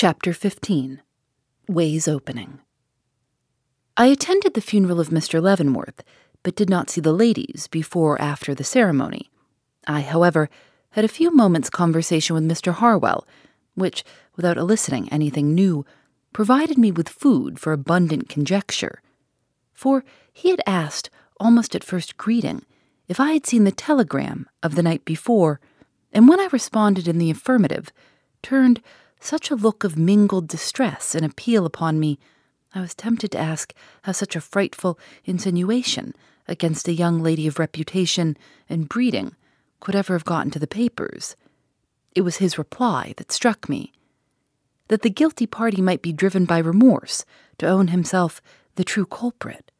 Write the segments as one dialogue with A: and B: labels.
A: Chapter 15 Ways Opening. I attended the funeral of Mr. Leavenworth, but did not see the ladies before or after the ceremony. I, however, had a few moments' conversation with Mr. Harwell, which, without eliciting anything new, provided me with food for abundant conjecture. For he had asked, almost at first greeting, if I had seen the telegram of the night before, and when I responded in the affirmative, turned such a look of mingled distress and appeal upon me, I was tempted to ask how such a frightful insinuation against a young lady of reputation and breeding could ever have got into the papers. It was his reply that struck me that the guilty party might be driven by remorse to own himself the true culprit.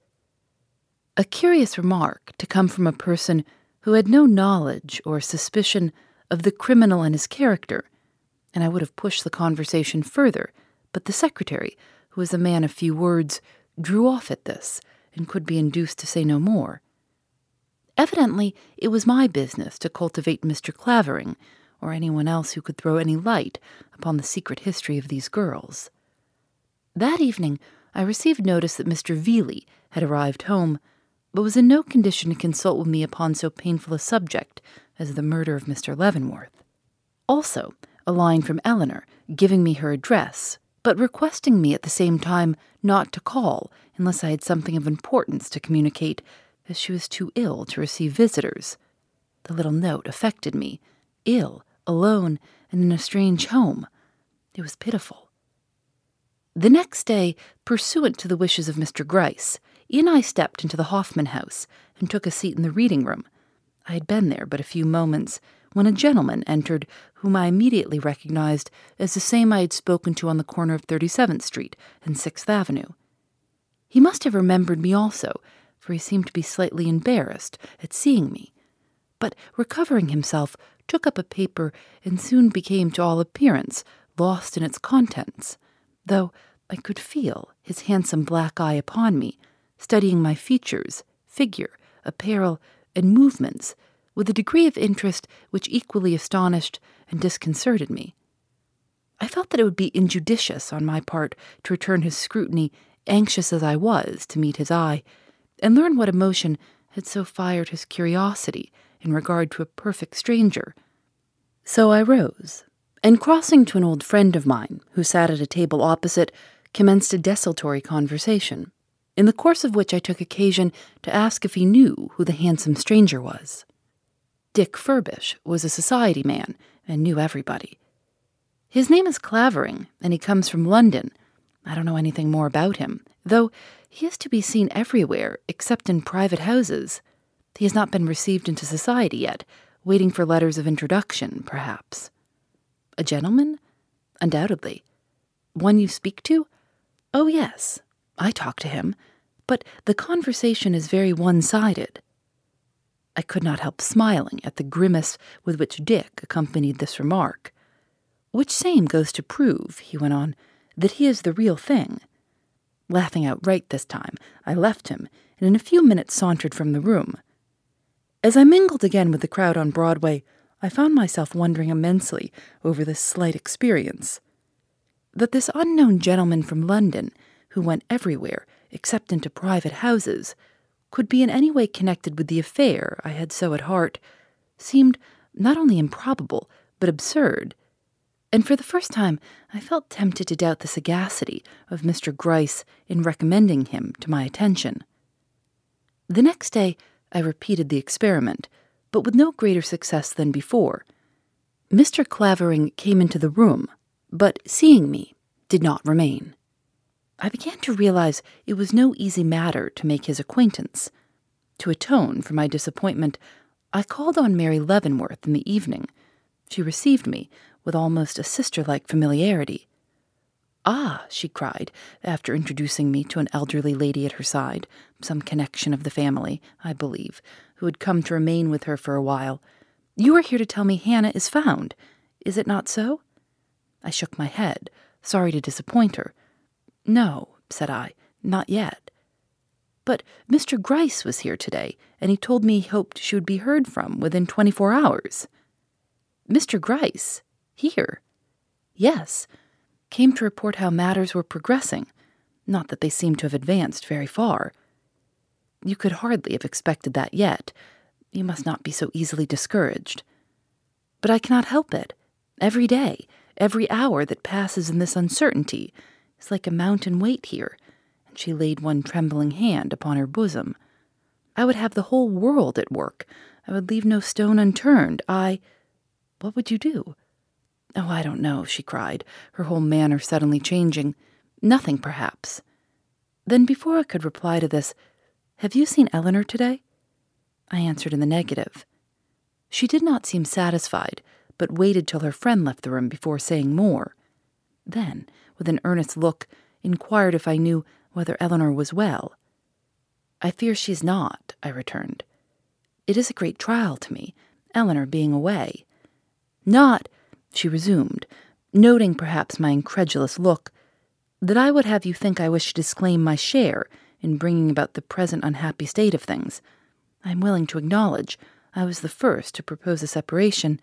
A: A curious remark to come from a person who had no knowledge or suspicion of the criminal and his character and I would have pushed the conversation further, but the secretary, who was a man of few words, drew off at this and could be induced to say no more. Evidently, it was my business to cultivate Mr. Clavering, or anyone else who could throw any light upon the secret history of these girls. That evening, I received notice that Mr. Veeley had arrived home, but was in no condition to consult with me upon so painful a subject as the murder of Mr. Leavenworth. Also, a line from Eleanor giving me her address, but requesting me at the same time not to call unless I had something of importance to communicate, as she was too ill to receive visitors. The little note affected me. Ill, alone, and in a strange home. It was pitiful. The next day, pursuant to the wishes of Mr. Gryce, in I stepped into the Hoffman house and took a seat in the reading room. I had been there but a few moments when a gentleman entered whom I immediately recognized as the same I had spoken to on the corner of 37th Street and 6th Avenue. He must have remembered me also, for he seemed to be slightly embarrassed at seeing me, but recovering himself, took up a paper and soon became, to all appearance, lost in its contents, though I could feel his handsome black eye upon me, studying my features, figure, apparel, and movements with a degree of interest which equally astonished and disconcerted me. I felt that it would be injudicious on my part to return his scrutiny, anxious as I was to meet his eye, and learn what emotion had so fired his curiosity in regard to a perfect stranger. So I rose, and crossing to an old friend of mine who sat at a table opposite, commenced a desultory conversation, in the course of which I took occasion to ask if he knew who the handsome stranger was. Dick Furbish was a society man and knew everybody. His name is Clavering, and he comes from London. I don't know anything more about him, though he is to be seen everywhere except in private houses. He has not been received into society yet, waiting for letters of introduction, perhaps. A gentleman? Undoubtedly. One you speak to? Oh, yes. I talk to him. But the conversation is very one sided. I could not help smiling at the grimace with which Dick accompanied this remark. Which same goes to prove, he went on, that he is the real thing. Laughing outright this time, I left him, and in a few minutes sauntered from the room. As I mingled again with the crowd on Broadway, I found myself wondering immensely over this slight experience. That this unknown gentleman from London, who went everywhere except into private houses, could be in any way connected with the affair I had so at heart seemed not only improbable, but absurd. And for the first time, I felt tempted to doubt the sagacity of Mr. Gryce in recommending him to my attention. The next day, I repeated the experiment, but with no greater success than before. Mr. Clavering came into the room, but seeing me, did not remain. I began to realize it was no easy matter to make his acquaintance. To atone for my disappointment, I called on Mary Leavenworth in the evening. She received me with almost a sister like familiarity. Ah, she cried, after introducing me to an elderly lady at her side, some connection of the family, I believe, who had come to remain with her for a while. You are here to tell me Hannah is found. Is it not so? I shook my head, sorry to disappoint her. No, said I, not yet. But Mr. Gryce was here today, and he told me he hoped she would be heard from within twenty four hours. Mr. Gryce? Here? Yes came to report how matters were progressing, not that they seemed to have advanced very far. You could hardly have expected that yet. You must not be so easily discouraged. But I cannot help it. Every day, every hour that passes in this uncertainty is like a mountain weight here, and she laid one trembling hand upon her bosom. I would have the whole world at work. I would leave no stone unturned. I. What would you do? Oh, I don't know, she cried, her whole manner suddenly changing. Nothing, perhaps. Then, before I could reply to this, have you seen Eleanor today? I answered in the negative. She did not seem satisfied, but waited till her friend left the room before saying more. Then, with an earnest look, inquired if I knew whether Eleanor was well. I fear she is not, I returned. It is a great trial to me, Eleanor being away. Not she resumed, noting perhaps my incredulous look, that I would have you think I wish to disclaim my share in bringing about the present unhappy state of things. I am willing to acknowledge I was the first to propose a separation,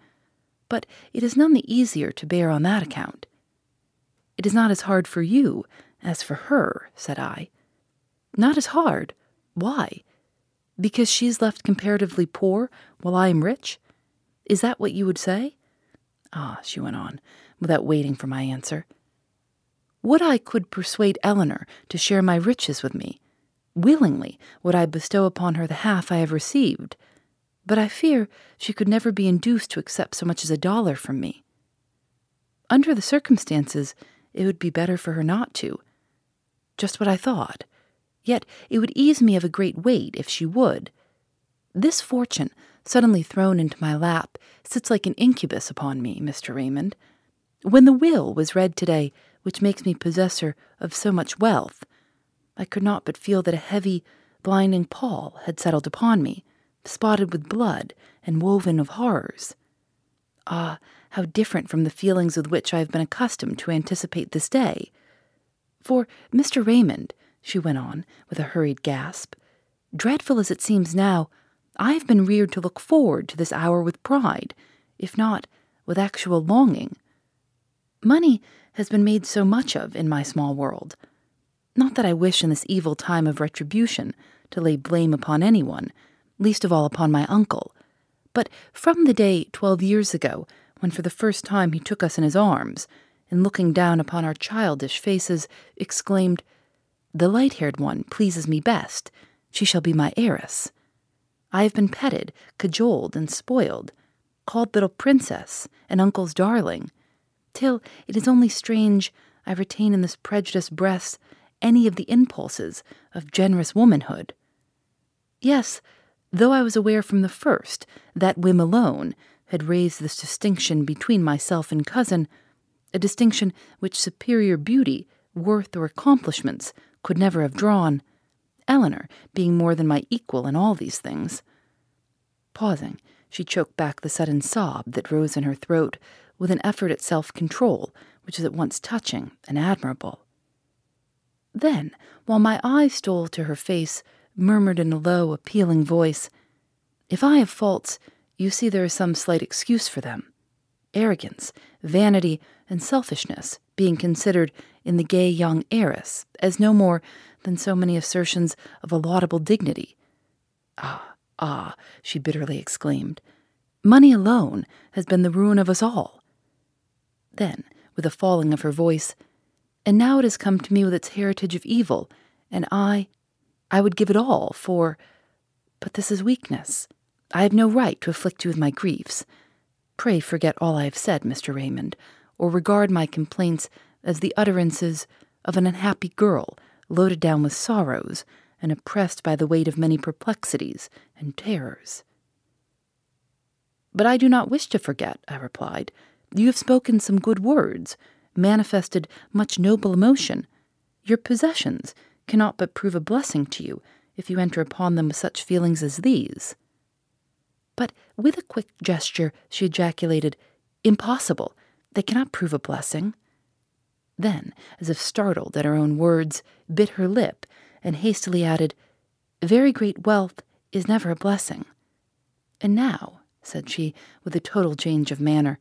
A: but it is none the easier to bear on that account. It is not as hard for you as for her, said I. Not as hard? Why? Because she is left comparatively poor while I am rich? Is that what you would say? Ah, she went on, without waiting for my answer. Would I could persuade Eleanor to share my riches with me. Willingly would I bestow upon her the half I have received, but I fear she could never be induced to accept so much as a dollar from me. Under the circumstances, it would be better for her not to. Just what I thought. Yet it would ease me of a great weight if she would. This fortune suddenly thrown into my lap, sits like an incubus upon me, Mr. Raymond. When the will was read today, which makes me possessor of so much wealth, I could not but feel that a heavy, blinding pall had settled upon me, spotted with blood and woven of horrors. Ah, how different from the feelings with which I have been accustomed to anticipate this day! For, Mr. Raymond, she went on, with a hurried gasp, dreadful as it seems now, I have been reared to look forward to this hour with pride, if not with actual longing. Money has been made so much of in my small world. Not that I wish in this evil time of retribution to lay blame upon anyone, least of all upon my uncle, but from the day twelve years ago when for the first time he took us in his arms, and looking down upon our childish faces, exclaimed, The light haired one pleases me best. She shall be my heiress. I have been petted, cajoled, and spoiled, called little princess and uncle's darling, till it is only strange I retain in this prejudiced breast any of the impulses of generous womanhood. Yes, though I was aware from the first that whim alone had raised this distinction between myself and cousin, a distinction which superior beauty, worth, or accomplishments could never have drawn. Eleanor being more than my equal in all these things. Pausing, she choked back the sudden sob that rose in her throat with an effort at self control which was at once touching and admirable. Then, while my eye stole to her face, murmured in a low, appealing voice, If I have faults, you see there is some slight excuse for them. Arrogance, vanity, and selfishness being considered in the gay young heiress as no more than so many assertions of a laudable dignity. Ah, ah, she bitterly exclaimed. Money alone has been the ruin of us all. Then, with a falling of her voice, and now it has come to me with its heritage of evil, and I, I would give it all for. But this is weakness. I have no right to afflict you with my griefs. Pray forget all I have said, Mr. Raymond, or regard my complaints as the utterances of an unhappy girl loaded down with sorrows and oppressed by the weight of many perplexities and terrors. But I do not wish to forget, I replied. You have spoken some good words, manifested much noble emotion. Your possessions cannot but prove a blessing to you if you enter upon them with such feelings as these. But with a quick gesture, she ejaculated, Impossible! They cannot prove a blessing. Then, as if startled at her own words, bit her lip and hastily added, Very great wealth is never a blessing. And now, said she, with a total change of manner,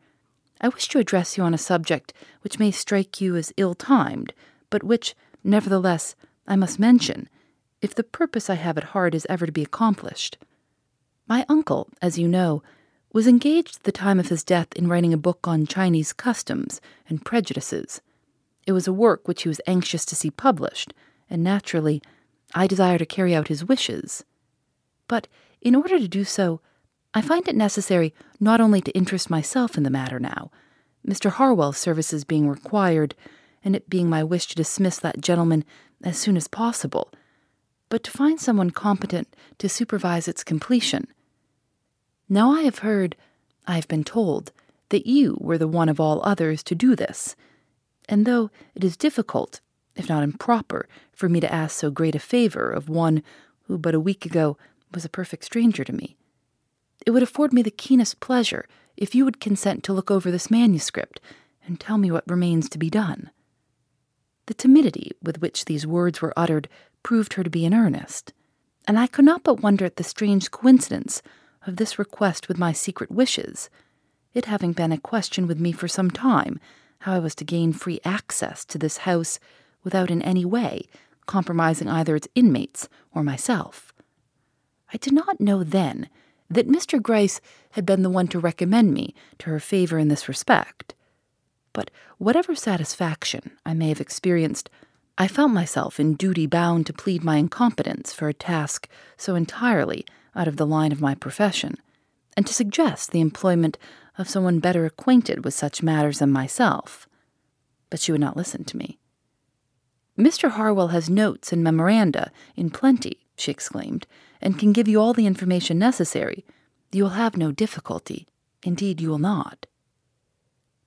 A: I wish to address you on a subject which may strike you as ill timed, but which, nevertheless, I must mention, if the purpose I have at heart is ever to be accomplished. My uncle, as you know, was engaged at the time of his death in writing a book on Chinese customs and prejudices. It was a work which he was anxious to see published, and naturally, I desire to carry out his wishes. But in order to do so, I find it necessary not only to interest myself in the matter now, Mr. Harwell's services being required, and it being my wish to dismiss that gentleman as soon as possible, but to find someone competent to supervise its completion. Now I have heard, I have been told, that you were the one of all others to do this and though it is difficult, if not improper, for me to ask so great a favor of one who but a week ago was a perfect stranger to me, it would afford me the keenest pleasure if you would consent to look over this manuscript and tell me what remains to be done. The timidity with which these words were uttered proved her to be in earnest, and I could not but wonder at the strange coincidence of this request with my secret wishes, it having been a question with me for some time how I was to gain free access to this house without in any way compromising either its inmates or myself. I did not know then that Mr. Gryce had been the one to recommend me to her favor in this respect. But whatever satisfaction I may have experienced, I felt myself in duty bound to plead my incompetence for a task so entirely out of the line of my profession, and to suggest the employment of someone better acquainted with such matters than myself. But she would not listen to me. Mr. Harwell has notes and memoranda in plenty, she exclaimed, and can give you all the information necessary. You will have no difficulty. Indeed, you will not.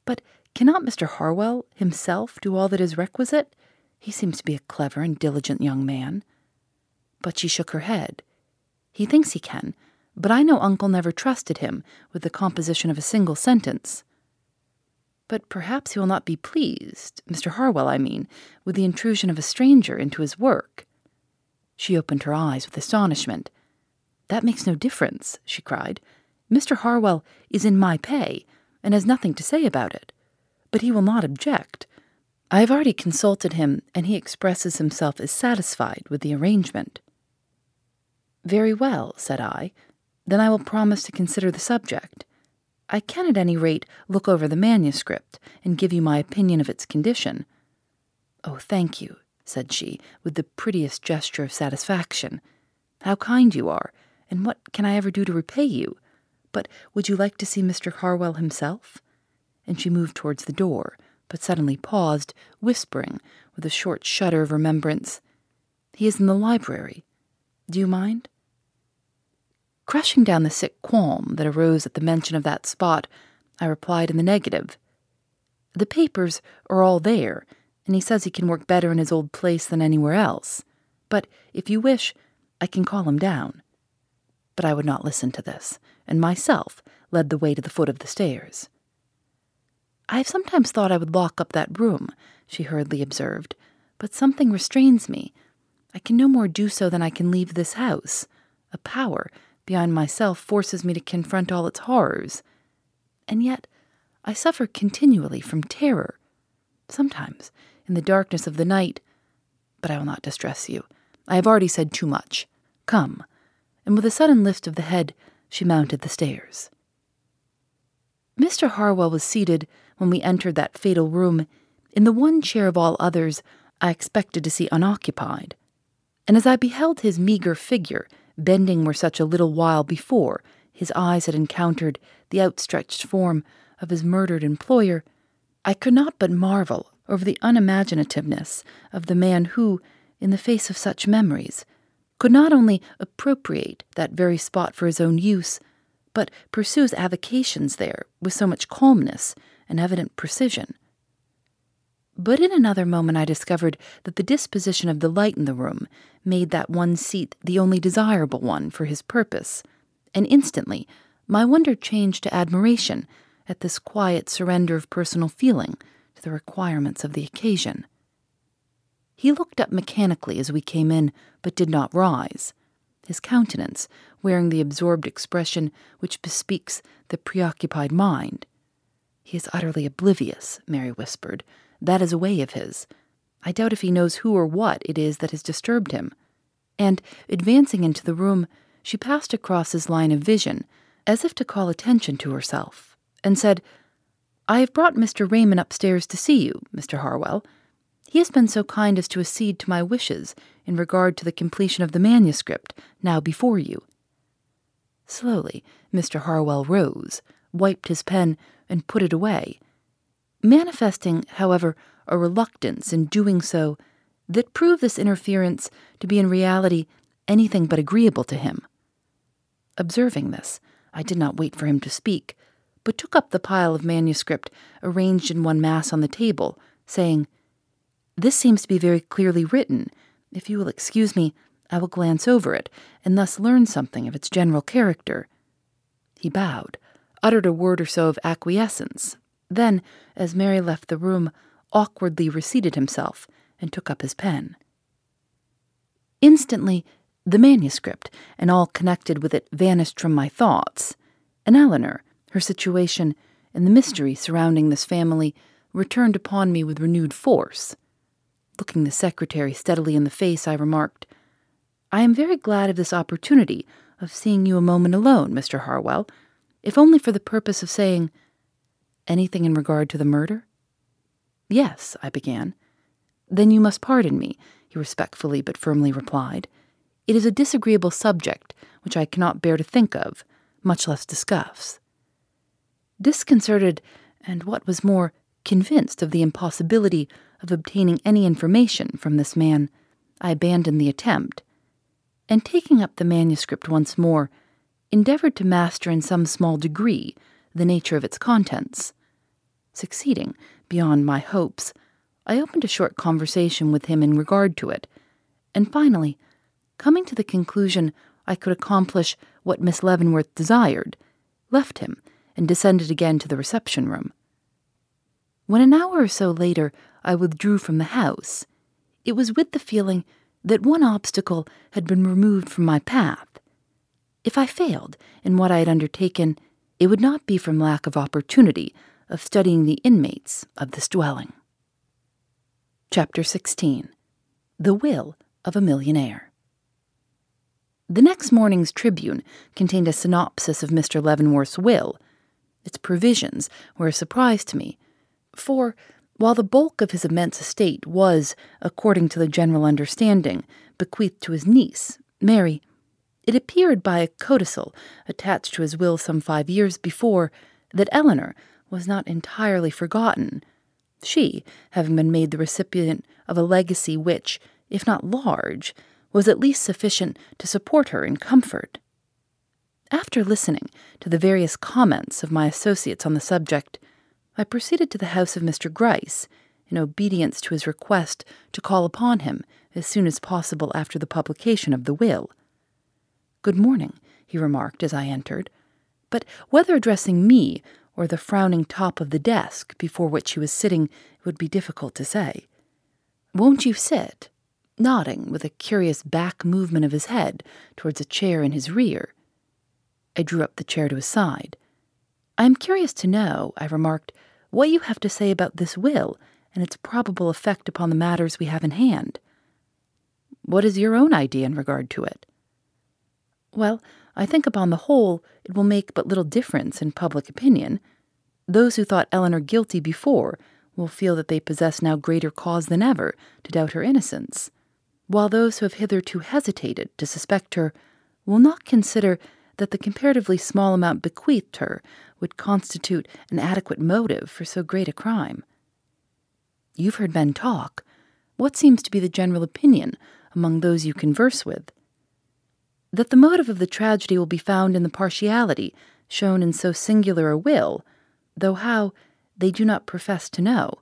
A: But cannot Mr. Harwell himself do all that is requisite? He seems to be a clever and diligent young man. But she shook her head. He thinks he can, but I know Uncle never trusted him with the composition of a single sentence. But perhaps he will not be pleased, Mr. Harwell, I mean, with the intrusion of a stranger into his work. She opened her eyes with astonishment. That makes no difference, she cried. Mr. Harwell is in my pay, and has nothing to say about it. But he will not object. I have already consulted him, and he expresses himself as satisfied with the arrangement. Very well, said I, then I will promise to consider the subject. I can at any rate look over the manuscript and give you my opinion of its condition. Oh, thank you, said she, with the prettiest gesture of satisfaction. How kind you are, and what can I ever do to repay you? But would you like to see Mr. Harwell himself? And she moved towards the door, but suddenly paused, whispering, with a short shudder of remembrance, He is in the library. Do you mind? Crushing down the sick qualm that arose at the mention of that spot, I replied in the negative. The papers are all there, and he says he can work better in his old place than anywhere else. But if you wish, I can call him down. But I would not listen to this, and myself led the way to the foot of the stairs. I have sometimes thought I would lock up that room, she hurriedly observed, but something restrains me. I can no more do so than I can leave this house. A power beyond myself forces me to confront all its horrors. And yet, I suffer continually from terror. Sometimes, in the darkness of the night, but I will not distress you. I have already said too much. Come. And with a sudden lift of the head, she mounted the stairs. Mr. Harwell was seated, when we entered that fatal room, in the one chair of all others I expected to see unoccupied. And as I beheld his meagre figure bending where such a little while before his eyes had encountered the outstretched form of his murdered employer, I could not but marvel over the unimaginativeness of the man who, in the face of such memories, could not only appropriate that very spot for his own use, but pursues avocations there with so much calmness and evident precision. But in another moment, I discovered that the disposition of the light in the room made that one seat the only desirable one for his purpose, and instantly my wonder changed to admiration at this quiet surrender of personal feeling to the requirements of the occasion. He looked up mechanically as we came in, but did not rise. His countenance, wearing the absorbed expression which bespeaks the preoccupied mind. He is utterly oblivious, Mary whispered, that is a way of his. I doubt if he knows who or what it is that has disturbed him. And, advancing into the room, she passed across his line of vision, as if to call attention to herself, and said, I have brought Mr. Raymond upstairs to see you, Mr. Harwell. He has been so kind as to accede to my wishes in regard to the completion of the manuscript now before you. Slowly, Mr. Harwell rose, wiped his pen, and put it away, manifesting, however, a reluctance in doing so that proved this interference to be in reality anything but agreeable to him. Observing this, I did not wait for him to speak, but took up the pile of manuscript arranged in one mass on the table, saying, This seems to be very clearly written. If you will excuse me, I will glance over it, and thus learn something of its general character. He bowed, uttered a word or so of acquiescence, then, as Mary left the room, awkwardly reseated himself and took up his pen. Instantly, the manuscript and all connected with it vanished from my thoughts, and Eleanor, her situation, and the mystery surrounding this family returned upon me with renewed force. Looking the secretary steadily in the face, I remarked, I am very glad of this opportunity of seeing you a moment alone, Mr. Harwell, if only for the purpose of saying, Anything in regard to the murder? Yes, I began. Then you must pardon me, he respectfully but firmly replied. It is a disagreeable subject which I cannot bear to think of, much less discuss. Disconcerted, and what was more, convinced of the impossibility of obtaining any information from this man, I abandoned the attempt, and taking up the manuscript once more, endeavored to master in some small degree the nature of its contents. Succeeding, beyond my hopes, I opened a short conversation with him in regard to it, and finally, coming to the conclusion I could accomplish what Miss Leavenworth desired, left him and descended again to the reception room. When an hour or so later I withdrew from the house, it was with the feeling that one obstacle had been removed from my path. If I failed in what I had undertaken, it would not be from lack of opportunity of studying the inmates of this dwelling. Chapter 16 The Will of a Millionaire. The next morning's Tribune contained a synopsis of Mr. Leavenworth's will. Its provisions were a surprise to me, for, while the bulk of his immense estate was, according to the general understanding, bequeathed to his niece, Mary, it appeared by a codicil attached to his will some five years before that Eleanor was not entirely forgotten, she having been made the recipient of a legacy which, if not large, was at least sufficient to support her in comfort. After listening to the various comments of my associates on the subject, I proceeded to the house of Mr. Gryce, in obedience to his request to call upon him as soon as possible after the publication of the will. Good morning, he remarked as I entered, but whether addressing me or the frowning top of the desk before which he was sitting it would be difficult to say. Won't you sit? Nodding with a curious back movement of his head towards a chair in his rear. I drew up the chair to his side. I am curious to know, I remarked, what you have to say about this will and its probable effect upon the matters we have in hand. What is your own idea in regard to it? Well, I think upon the whole it will make but little difference in public opinion. Those who thought Eleanor guilty before will feel that they possess now greater cause than ever to doubt her innocence, while those who have hitherto hesitated to suspect her will not consider that the comparatively small amount bequeathed her would constitute an adequate motive for so great a crime. You've heard men talk. What seems to be the general opinion among those you converse with? That the motive of the tragedy will be found in the partiality shown in so singular a will, though how, they do not profess to know.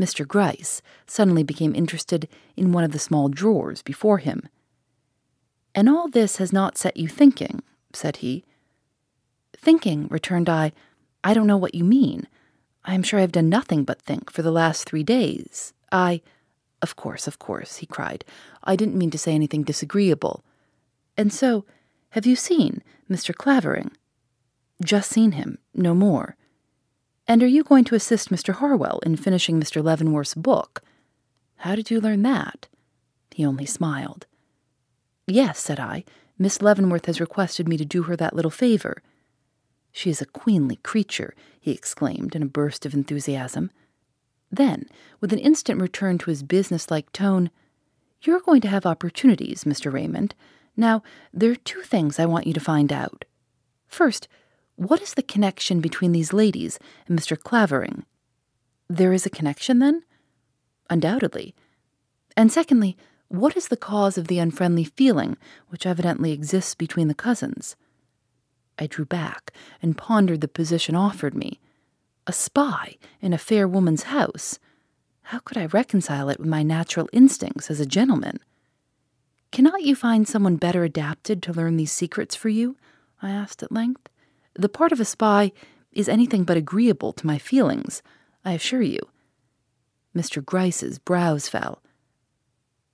A: Mr. Gryce suddenly became interested in one of the small drawers before him. And all this has not set you thinking, said he. Thinking, returned I, I don't know what you mean. I am sure I have done nothing but think for the last three days. I. Of course, of course, he cried. I didn't mean to say anything disagreeable. And so, have you seen Mr. Clavering? Just seen him, no more. And are you going to assist Mr. Harwell in finishing Mr. Leavenworth's book? How did you learn that? He only smiled. Yes, said I. Miss Leavenworth has requested me to do her that little favor. She is a queenly creature, he exclaimed in a burst of enthusiasm. Then, with an instant return to his business-like tone, You're going to have opportunities, Mr. Raymond. Now, there are two things I want you to find out. First, what is the connection between these ladies and Mr. Clavering? There is a connection, then? Undoubtedly. And secondly, what is the cause of the unfriendly feeling which evidently exists between the cousins? I drew back and pondered the position offered me. A spy in a fair woman's house. How could I reconcile it with my natural instincts as a gentleman? Cannot you find someone better adapted to learn these secrets for you? I asked at length. The part of a spy is anything but agreeable to my feelings, I assure you. Mr. Gryce's brows fell.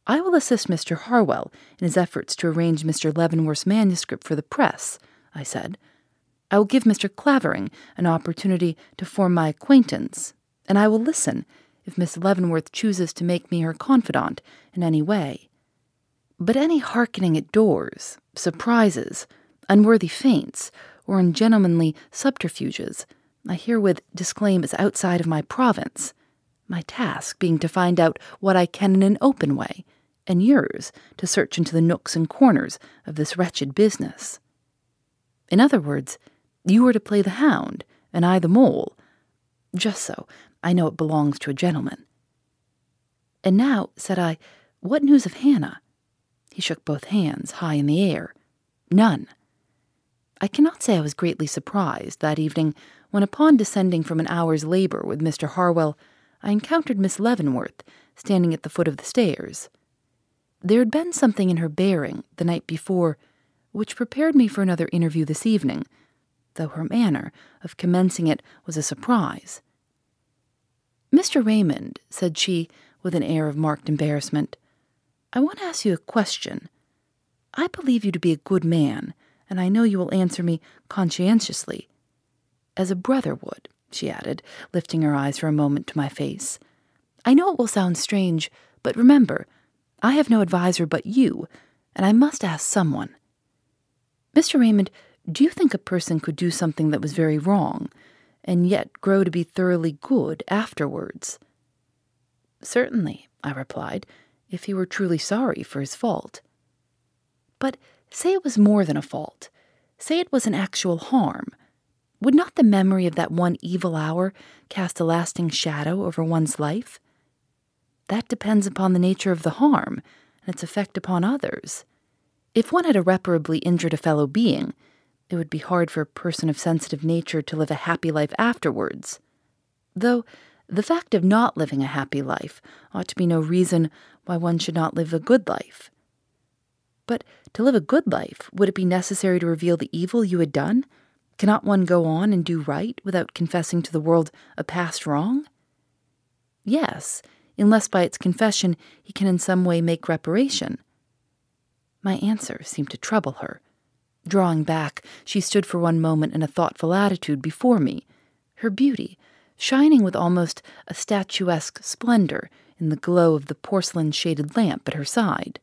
A: I will assist Mr. Harwell in his efforts to arrange Mr. Leavenworth's manuscript for the press, I said. I will give Mr. Clavering an opportunity to form my acquaintance, and I will listen if Miss Leavenworth chooses to make me her confidant in any way. But any hearkening at doors, surprises, unworthy feints, or ungentlemanly subterfuges, I herewith disclaim as outside of my province, my task being to find out what I can in an open way, and yours to search into the nooks and corners of this wretched business. In other words, you are to play the hound, and I the mole. Just so, I know it belongs to a gentleman. And now, said I, what news of Hannah? He shook both hands high in the air. None. I cannot say I was greatly surprised that evening when, upon descending from an hour's labor with Mr. Harwell, I encountered Miss Leavenworth standing at the foot of the stairs. There had been something in her bearing the night before which prepared me for another interview this evening, though her manner of commencing it was a surprise. Mr. Raymond, said she, with an air of marked embarrassment, I want to ask you a question. I believe you to be a good man, and I know you will answer me conscientiously. As a brother would, she added, lifting her eyes for a moment to my face. I know it will sound strange, but remember, I have no adviser but you, and I must ask someone. Mr. Raymond, do you think a person could do something that was very wrong, and yet grow to be thoroughly good afterwards? Certainly, I replied, if he were truly sorry for his fault. But say it was more than a fault. Say it was an actual harm. Would not the memory of that one evil hour cast a lasting shadow over one's life? That depends upon the nature of the harm and its effect upon others. If one had irreparably injured a fellow being, it would be hard for a person of sensitive nature to live a happy life afterwards. Though the fact of not living a happy life ought to be no reason why one should not live a good life. But to live a good life, would it be necessary to reveal the evil you had done? Cannot one go on and do right without confessing to the world a past wrong? Yes, unless by its confession he can in some way make reparation. My answer seemed to trouble her. Drawing back, she stood for one moment in a thoughtful attitude before me, her beauty shining with almost a statuesque splendor in the glow of the porcelain shaded lamp at her side.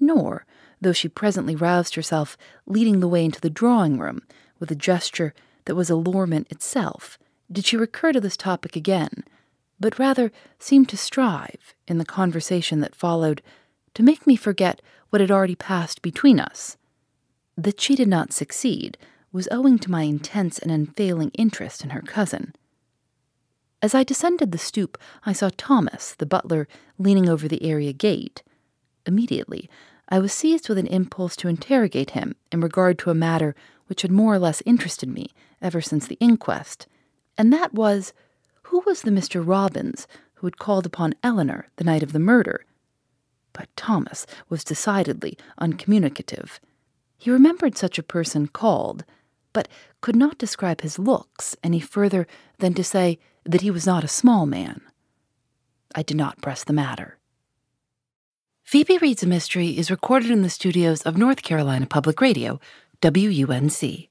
A: Nor, though she presently roused herself, leading the way into the drawing room with a gesture that was allurement itself, did she recur to this topic again, but rather seemed to strive, in the conversation that followed, to make me forget what had already passed between us. That she did not succeed was owing to my intense and unfailing interest in her cousin. As I descended the stoop, I saw Thomas, the butler, leaning over the area gate. Immediately, I was seized with an impulse to interrogate him in regard to a matter which had more or less interested me ever since the inquest, And that was who was the Mr. Robbins who had called upon Eleanor the night of the murder? But Thomas was decidedly uncommunicative. He remembered such a person called, but could not describe his looks any further than to say that he was not a small man. I did not press the matter. Phoebe Reads a Mystery is recorded in the studios of North Carolina Public Radio, WUNC.